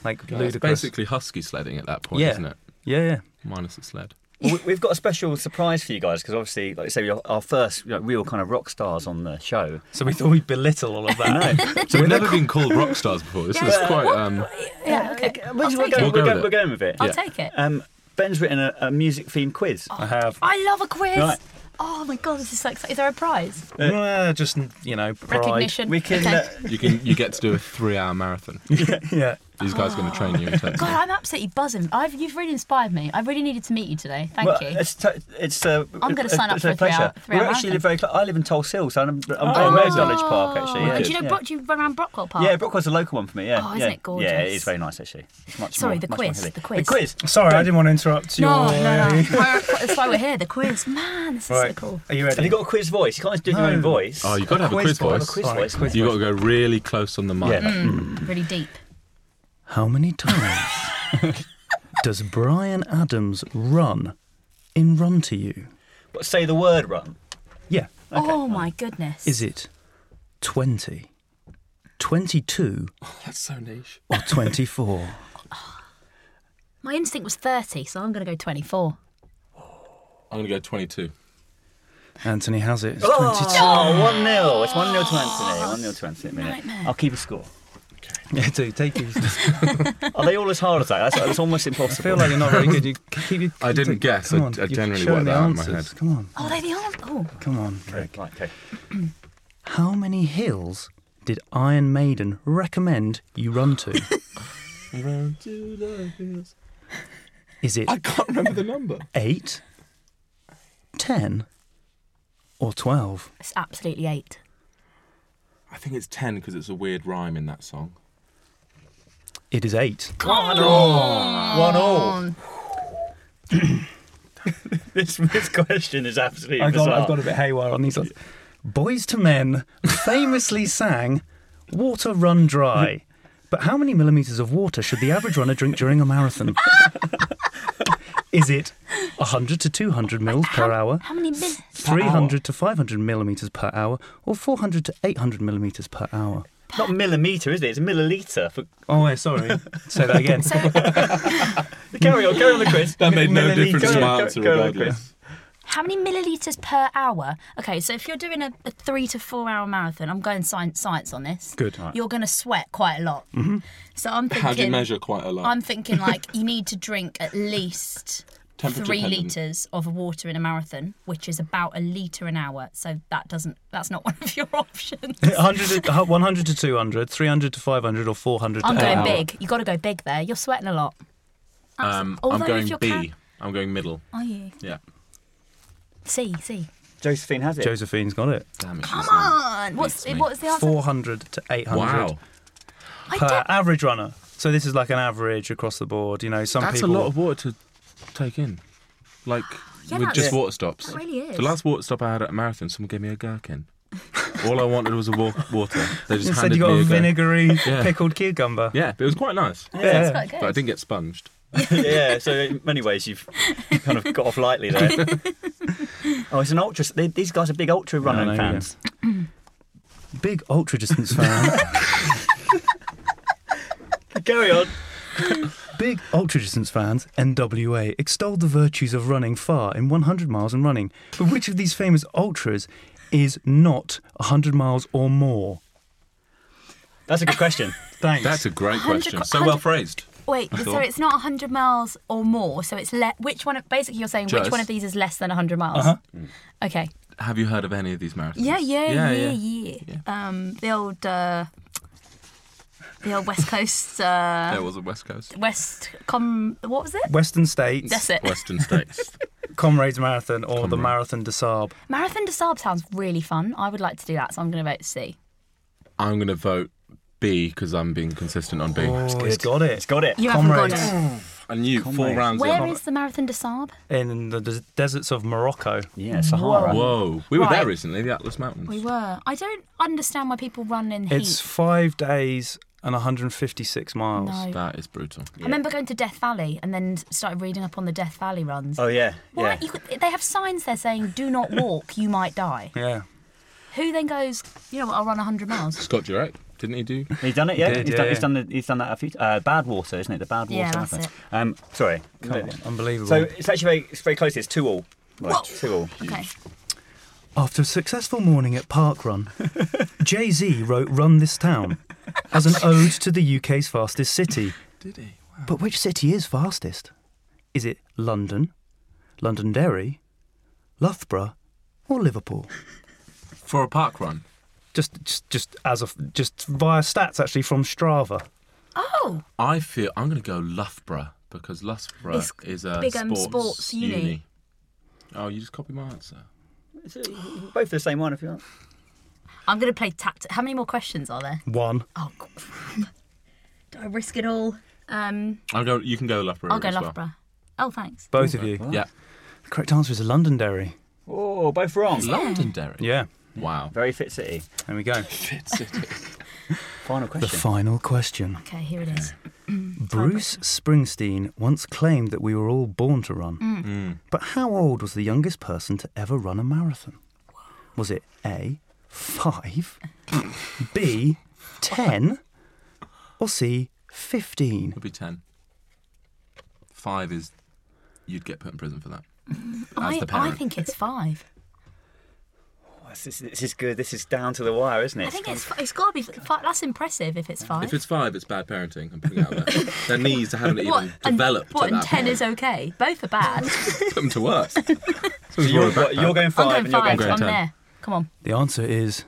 [SPEAKER 2] like
[SPEAKER 3] Yeah, it's
[SPEAKER 2] ludicrous.
[SPEAKER 3] basically husky sledding at that point,
[SPEAKER 2] Yeah.
[SPEAKER 3] isn't it?
[SPEAKER 2] Yeah, yeah.
[SPEAKER 3] Minus the sled.
[SPEAKER 1] Well, we- we've got a special surprise for you guys because obviously, like I say, we're our first you know, real kind of rock stars on the show.
[SPEAKER 2] So we thought we'd belittle all of that.
[SPEAKER 3] So we've never been called rock stars before. This is quite. Um,
[SPEAKER 4] yeah okay
[SPEAKER 1] We're,
[SPEAKER 4] I'll
[SPEAKER 1] we're, going,
[SPEAKER 3] We'll
[SPEAKER 4] it
[SPEAKER 3] go
[SPEAKER 1] we're,
[SPEAKER 3] with
[SPEAKER 1] going,
[SPEAKER 3] it.
[SPEAKER 1] we're going with it.
[SPEAKER 4] i'll
[SPEAKER 3] Yeah.
[SPEAKER 4] take it
[SPEAKER 1] Um, Ben's written a, a music themed quiz.
[SPEAKER 2] I have.
[SPEAKER 4] i love a quiz
[SPEAKER 1] Right.
[SPEAKER 4] Oh my god this is so exciting is there a prize
[SPEAKER 2] Uh, just you know, pride.
[SPEAKER 4] recognition
[SPEAKER 1] We can.
[SPEAKER 4] okay.
[SPEAKER 1] Uh,
[SPEAKER 3] you can you get to do a three-hour marathon.
[SPEAKER 2] yeah.
[SPEAKER 3] These guys are going to train you.
[SPEAKER 4] God, I'm absolutely buzzing. I've, you've really inspired me. I really needed to meet you today. Thank
[SPEAKER 1] well,
[SPEAKER 4] you.
[SPEAKER 1] It's, t- it's, uh,
[SPEAKER 4] I'm gonna
[SPEAKER 1] it's-
[SPEAKER 4] sign up
[SPEAKER 1] it's
[SPEAKER 4] for a three
[SPEAKER 1] pleasure.
[SPEAKER 4] hour- three hour
[SPEAKER 1] We actually live
[SPEAKER 4] marathon.
[SPEAKER 1] very close. I live in Tulse Hill, so I'm, I'm
[SPEAKER 4] Oh.
[SPEAKER 1] very near Dulwich Park, actually. Yeah.
[SPEAKER 4] And do you know,
[SPEAKER 1] yeah.
[SPEAKER 4] Brock, do you run around Brockwell Park?
[SPEAKER 1] Yeah, Brockwell's a local one for me. Yeah,
[SPEAKER 4] Oh, isn't
[SPEAKER 1] yeah.
[SPEAKER 4] it gorgeous?
[SPEAKER 1] Yeah, it is very nice actually. It's much
[SPEAKER 4] Sorry,
[SPEAKER 1] more,
[SPEAKER 4] the
[SPEAKER 1] much
[SPEAKER 4] quiz,
[SPEAKER 1] hilly.
[SPEAKER 4] the quiz.
[SPEAKER 1] The quiz.
[SPEAKER 2] Sorry, I didn't want to interrupt you.
[SPEAKER 4] No, no, no. That's why we're here. The quiz. Man, this is
[SPEAKER 2] Right.
[SPEAKER 4] so cool.
[SPEAKER 2] Are you ready?
[SPEAKER 1] Have you got a quiz voice? You can't just do your own voice.
[SPEAKER 3] Oh, you've got to have a quiz
[SPEAKER 2] voice.
[SPEAKER 3] voice.
[SPEAKER 1] quiz voice.
[SPEAKER 3] You've got to go really close on the mic.
[SPEAKER 1] Yeah.
[SPEAKER 4] Mm, really deep.
[SPEAKER 2] How many times does Bryan Adams run in Run to You?
[SPEAKER 1] But say the word run.
[SPEAKER 2] Yeah.
[SPEAKER 4] Oh my goodness.
[SPEAKER 2] Is it 20, 22,
[SPEAKER 3] That's so niche.
[SPEAKER 2] or 24?
[SPEAKER 4] My instinct was 30, so I'm going to go 24.
[SPEAKER 3] I'm going to go 22.
[SPEAKER 2] Anthony has it. It's
[SPEAKER 1] Oh, 1 0. It's 1 0 to Anthony. 1 0 to Anthony at the minute.
[SPEAKER 4] Nightmare.
[SPEAKER 1] I'll keep a score.
[SPEAKER 2] 22. Yeah, do take these.
[SPEAKER 1] Are they all as hard as that? That's, that's almost
[SPEAKER 2] I feel like you're not very good. You keep your,
[SPEAKER 3] I didn't guess.
[SPEAKER 2] Come
[SPEAKER 3] I-
[SPEAKER 2] on.
[SPEAKER 3] I
[SPEAKER 2] you're
[SPEAKER 3] generally
[SPEAKER 2] showing
[SPEAKER 3] worked that out in my head.
[SPEAKER 2] Come on.
[SPEAKER 4] Oh, they the answer. Oh,
[SPEAKER 2] Come on, Greg.
[SPEAKER 1] Right, okay.
[SPEAKER 2] How many hills did Iron Maiden recommend you run to? Run to the hills. Is it
[SPEAKER 3] I can't remember the number.
[SPEAKER 2] 8, 10, or 12?
[SPEAKER 4] it's absolutely eight.
[SPEAKER 3] I think it's 10 because it's a weird rhyme in that song.
[SPEAKER 2] It is 8.
[SPEAKER 1] One all.
[SPEAKER 4] Um,
[SPEAKER 1] This, this question is absolutely
[SPEAKER 2] I've got,
[SPEAKER 1] bizarre.
[SPEAKER 2] I've got a bit haywire on these ones. Boyz II Men famously sang Water Run Dry. But how many millimetres of water should the average runner drink during a marathon? Is it 100 to 200 mils per hour,
[SPEAKER 4] how many min?
[SPEAKER 2] 300 to 500 millimetres per hour, or 400 to 800 millimetres per hour?
[SPEAKER 1] Not millimetre, is it? It's a milliliter. For...
[SPEAKER 2] Oh, wait, sorry. Say that again.
[SPEAKER 1] carry on, carry on the quiz.
[SPEAKER 3] That made no
[SPEAKER 2] Milliliter.
[SPEAKER 3] difference to my answer
[SPEAKER 1] go on the
[SPEAKER 3] regardless.
[SPEAKER 4] How many milliliters per hour? Okay, so if you're doing a, a three to four hour marathon, I'm going science science on this.
[SPEAKER 2] Good.
[SPEAKER 4] You're going to sweat quite a lot. So I'm thinking.
[SPEAKER 3] How do you measure quite a lot?
[SPEAKER 4] I'm thinking like you need to drink at least three
[SPEAKER 3] dependent.
[SPEAKER 4] liters of water in a marathon, which is about a liter an hour. So that doesn't. That's not one of your options.
[SPEAKER 2] 100 to, 100 to 200, 300 to 500, or 400
[SPEAKER 4] I'm going
[SPEAKER 2] 800.
[SPEAKER 4] big. You got to go big there. You're sweating a lot.
[SPEAKER 3] Um, I'm going
[SPEAKER 4] you're
[SPEAKER 3] B.
[SPEAKER 4] ca-
[SPEAKER 3] am going middle.
[SPEAKER 4] Are you?
[SPEAKER 3] Yeah.
[SPEAKER 4] C C.
[SPEAKER 1] Josephine has it.
[SPEAKER 2] Josephine's got it.
[SPEAKER 3] Damn it.
[SPEAKER 4] Come
[SPEAKER 3] she's,
[SPEAKER 4] on. What's
[SPEAKER 3] beats me.
[SPEAKER 4] what's the answer?
[SPEAKER 2] 400 to 800
[SPEAKER 3] Wow.
[SPEAKER 4] I
[SPEAKER 2] per
[SPEAKER 4] don't-
[SPEAKER 2] average runner. So this is like an average across the board. You know, some
[SPEAKER 3] That's
[SPEAKER 2] people.
[SPEAKER 3] a lot of water to take in. Like,
[SPEAKER 4] Yeah,
[SPEAKER 3] with
[SPEAKER 4] that's-
[SPEAKER 3] just water stops.
[SPEAKER 4] That really is.
[SPEAKER 3] The last water stop I had at a marathon, someone gave me a gherkin. All I wanted was a wa- water. They just
[SPEAKER 2] Instead,
[SPEAKER 3] handed
[SPEAKER 2] you got
[SPEAKER 3] me
[SPEAKER 2] a
[SPEAKER 3] a gherkin.
[SPEAKER 2] vinegary
[SPEAKER 3] Yeah.
[SPEAKER 2] pickled cucumber.
[SPEAKER 3] Yeah, but it was quite nice.
[SPEAKER 4] That's quite good.
[SPEAKER 3] But I didn't get sponged.
[SPEAKER 1] yeah, so in many ways you've kind of got off lightly there. oh, it's an ultra. they- These guys are big ultra running
[SPEAKER 2] no,
[SPEAKER 1] fans.
[SPEAKER 2] Big ultra distance fan.
[SPEAKER 1] Carry on.
[SPEAKER 2] Big ultra distance fans, NWA, extolled the virtues of running far in 100 miles and running. But which of these famous ultras is not 100 miles or more?
[SPEAKER 1] That's a good question.
[SPEAKER 2] Thanks.
[SPEAKER 3] That's a great question.
[SPEAKER 4] co-
[SPEAKER 3] So well phrased.
[SPEAKER 4] Wait, so it's not 100 miles or more. So it's le- which one? Of, basically, you're saying which one of these is less than 100 miles?
[SPEAKER 2] Uh-huh.
[SPEAKER 4] Okay.
[SPEAKER 3] Have you heard of any of these marathons?
[SPEAKER 4] Yeah, yeah, yeah,
[SPEAKER 3] yeah.
[SPEAKER 4] yeah. Um, the old, uh, the old West Coast, uh,
[SPEAKER 3] There was a West Coast.
[SPEAKER 4] West com. What was it?
[SPEAKER 2] Western States,
[SPEAKER 4] That's it.
[SPEAKER 3] Western States.
[SPEAKER 2] Comrades Marathon, or the Marathon des Sables.
[SPEAKER 4] Marathon des Sables sounds really fun. I would like to do that, so I'm going to vote C.
[SPEAKER 3] I'm going to vote B because I'm being consistent on B.
[SPEAKER 2] Oh, he's got
[SPEAKER 1] It's
[SPEAKER 2] It's
[SPEAKER 1] got it.
[SPEAKER 4] You
[SPEAKER 2] Comrades.
[SPEAKER 4] haven't got it. Mm.
[SPEAKER 3] I knew four rounds
[SPEAKER 4] Where
[SPEAKER 3] in.
[SPEAKER 4] is the Marathon des Sables?
[SPEAKER 2] In the des- deserts of Morocco.
[SPEAKER 1] Yeah, Sahara.
[SPEAKER 3] Whoa. We were
[SPEAKER 4] Right.
[SPEAKER 3] there recently, the Atlas Mountains.
[SPEAKER 4] We were. I don't understand why people run in heat.
[SPEAKER 2] It's five days and 156 miles.
[SPEAKER 4] No.
[SPEAKER 3] That is brutal.
[SPEAKER 4] I remember going to Death Valley and then started reading up on the Death Valley runs.
[SPEAKER 1] Oh yeah,
[SPEAKER 4] Why?
[SPEAKER 1] yeah.
[SPEAKER 4] You could, they have signs there saying "Do not walk, you might die."
[SPEAKER 2] Yeah.
[SPEAKER 4] Who then goes? You know what? I'll run hundred miles.
[SPEAKER 3] Scott Jurek, didn't he do?
[SPEAKER 1] He's done it, yeah.
[SPEAKER 2] did,
[SPEAKER 1] he's,
[SPEAKER 2] yeah,
[SPEAKER 1] done,
[SPEAKER 2] yeah.
[SPEAKER 1] he's done. The, he's done that a few. Uh, Badwater, isn't it? The Badwater.
[SPEAKER 4] Yeah, that's it.
[SPEAKER 1] Um, sorry.
[SPEAKER 2] Unbelievable.
[SPEAKER 1] So it's actually very, it's very close. It's two all. Right, two all.
[SPEAKER 4] Okay.
[SPEAKER 2] After a successful morning at Parkrun, Jay Z wrote Run This Town as an ode to the UK's fastest city.
[SPEAKER 3] Did he? Wow.
[SPEAKER 2] But which city is fastest? Is it London, Londonderry, Loughborough, or Liverpool?
[SPEAKER 3] For a park run.
[SPEAKER 2] Just, just, just as a, just via stats actually from Strava.
[SPEAKER 4] Oh,
[SPEAKER 3] I feel I'm going to go Loughborough because Loughborough
[SPEAKER 4] It's
[SPEAKER 3] is a
[SPEAKER 4] big, um,
[SPEAKER 3] sports,
[SPEAKER 4] sports uni.
[SPEAKER 3] Oh, you just copy my answer.
[SPEAKER 1] It's, uh, both the same one if you want.
[SPEAKER 4] I'm going to play tact. How many more questions are there?
[SPEAKER 2] One.
[SPEAKER 4] Oh, crap. Do I risk it all? Um,
[SPEAKER 3] I'll go. You can go Loughborough.
[SPEAKER 4] I'll go
[SPEAKER 3] as well.
[SPEAKER 4] Loughborough. Oh, thanks.
[SPEAKER 2] Both of you.
[SPEAKER 3] Yeah.
[SPEAKER 2] The correct answer is Londonderry.
[SPEAKER 1] Oh, both wrong.
[SPEAKER 3] Londonderry.
[SPEAKER 2] Yeah.
[SPEAKER 3] Wow.
[SPEAKER 1] Very fit city.
[SPEAKER 2] There we go.
[SPEAKER 3] fit city.
[SPEAKER 1] final question.
[SPEAKER 2] The final question.
[SPEAKER 4] Okay, here it is.
[SPEAKER 2] Bruce Springsteen once claimed that we were all born to run.
[SPEAKER 3] Mm. Mm.
[SPEAKER 2] But how old was the youngest person to ever run a marathon? Was it A, 5, B, 10, or C, 15?
[SPEAKER 3] It'd be 10. 5 is you'd get put in prison for that.
[SPEAKER 4] I, I think it's
[SPEAKER 1] 5 this, is, this is good. This is down to the wire, isn't it?
[SPEAKER 4] I think it's it's got to be five. That's impressive if it's five.
[SPEAKER 3] If it's five, it's bad parenting. I'm putting out there. Their knees haven't even
[SPEAKER 4] what? And,
[SPEAKER 3] developed.
[SPEAKER 4] what?
[SPEAKER 3] at
[SPEAKER 4] And
[SPEAKER 3] that
[SPEAKER 4] ten
[SPEAKER 3] point.
[SPEAKER 4] is okay. Both are bad.
[SPEAKER 3] Put them to work.
[SPEAKER 1] So you're,
[SPEAKER 3] backpack.
[SPEAKER 1] you're going 5
[SPEAKER 4] I'm
[SPEAKER 1] and
[SPEAKER 4] going
[SPEAKER 1] you're
[SPEAKER 4] five.
[SPEAKER 1] going
[SPEAKER 3] going
[SPEAKER 4] I'm
[SPEAKER 3] ten.
[SPEAKER 4] there. Come on.
[SPEAKER 2] The answer is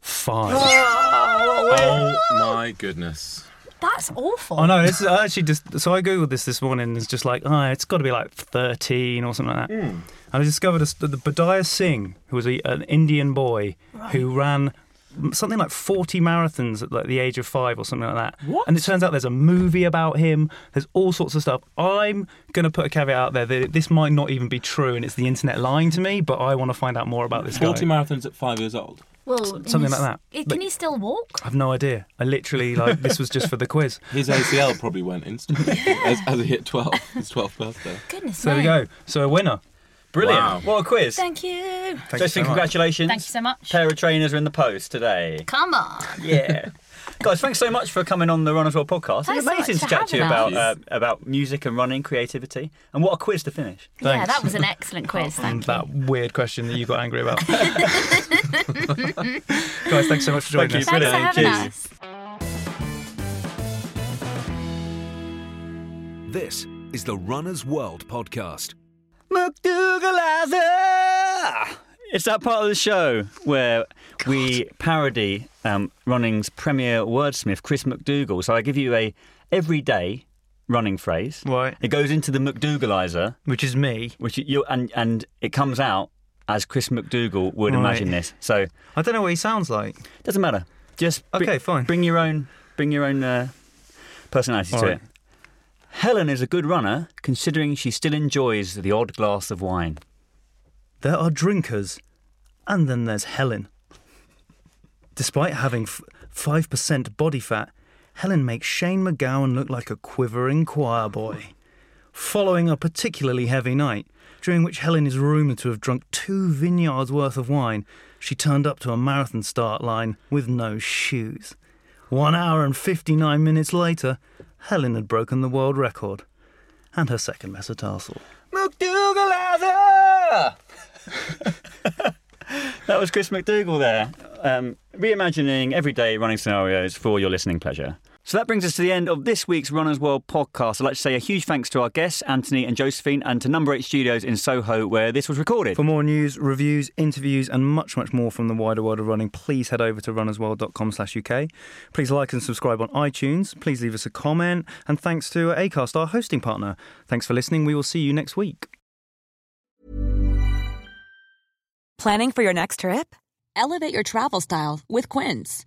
[SPEAKER 2] 5.
[SPEAKER 3] oh my goodness.
[SPEAKER 4] That's awful.
[SPEAKER 2] Oh no! It's I actually just so I googled this this morning. and It's just like, oh, it's got to be like thirteen or something like that. Hmm. And I discovered a, the Budhia Singh, who was a, an Indian boy who ran something like forty marathons at like the age of five or something like that.
[SPEAKER 1] What?
[SPEAKER 2] And it turns out there's a movie about him. There's all sorts of stuff. I'm going to put a caveat out there that this might not even be true, and it's the internet lying to me. But I want to find out more about this
[SPEAKER 3] Forty
[SPEAKER 2] guy.
[SPEAKER 3] marathons at five years old.
[SPEAKER 4] well,
[SPEAKER 2] something like that.
[SPEAKER 4] Can
[SPEAKER 2] But-
[SPEAKER 4] he still walk?
[SPEAKER 2] I've no idea. I literally like this was just for the quiz.
[SPEAKER 3] His ACL probably went instantly as, as he hit twelve. His twelfth birthday.
[SPEAKER 4] Goodness
[SPEAKER 2] So there we go. So a winner.
[SPEAKER 1] Brilliant.
[SPEAKER 3] Wow.
[SPEAKER 1] What a quiz.
[SPEAKER 4] Thank you.
[SPEAKER 2] Thank you
[SPEAKER 1] Josephine,
[SPEAKER 2] so much.
[SPEAKER 1] congratulations.
[SPEAKER 4] Thank you so much.
[SPEAKER 1] Pair of trainers are in the post today.
[SPEAKER 4] Come on.
[SPEAKER 1] Yeah. Guys, thanks so much for coming on the Runner's World podcast.
[SPEAKER 4] Thanks
[SPEAKER 1] it's
[SPEAKER 4] so
[SPEAKER 1] amazing
[SPEAKER 4] much
[SPEAKER 1] to chat to you
[SPEAKER 4] having
[SPEAKER 1] about uh, about music and running, creativity, and what a quiz to finish.
[SPEAKER 4] Yeah, that was an excellent quiz.
[SPEAKER 2] And
[SPEAKER 4] Thank you.
[SPEAKER 2] that weird question that you got angry about. Guys, thanks so much for joining
[SPEAKER 1] Thank you.
[SPEAKER 2] us.
[SPEAKER 4] Thanks for having
[SPEAKER 1] Cheers.
[SPEAKER 4] us.
[SPEAKER 6] This is the Runner's World podcast.
[SPEAKER 1] McDougallizer! It's that part of the show where we parody um, running's premier wordsmith, Chris McDougall. So I give you a everyday running phrase.
[SPEAKER 2] Right.
[SPEAKER 1] It goes into the McDougallizer,
[SPEAKER 2] Which is me.
[SPEAKER 1] which you and and it comes out as Chris McDougall would
[SPEAKER 2] Right.
[SPEAKER 1] imagine this. So
[SPEAKER 2] I don't know what he sounds like.
[SPEAKER 1] doesn't matter. Just bri-
[SPEAKER 2] Okay, fine.
[SPEAKER 1] Bring your own, bring your own uh, personality
[SPEAKER 2] All
[SPEAKER 1] to
[SPEAKER 2] right.
[SPEAKER 1] it. Helen is a good runner, considering she still enjoys the odd glass of wine.
[SPEAKER 2] There are drinkers, and then there's Helen. Despite having f- 5% body fat, Helen makes Shane MacGowan look like a quivering choir boy. Following a particularly heavy night, during which Helen is rumoured to have drunk two vineyards worth of wine, she turned up to a marathon start line with no shoes. One hour and 59 minutes later, Helen had broken the world record and her second metatarsal.
[SPEAKER 1] McDougallizer! that was Chris McDougall there, um, reimagining everyday running scenarios for your listening pleasure. So that brings us to the end of this week's Runners World podcast. I'd like to say a huge thanks to our guests, Anthony and Josephine, and to Number 8 Studios in Soho, where this was recorded.
[SPEAKER 2] For more news, reviews, interviews, and much, much more from the wider world of running, please head over to runnersworld.com slash UK. Please like and subscribe on iTunes. Please leave us a comment. And thanks to Acast, our hosting partner. Thanks for listening. We will see you next week.
[SPEAKER 7] Planning for your next trip? Elevate your travel style with Quince.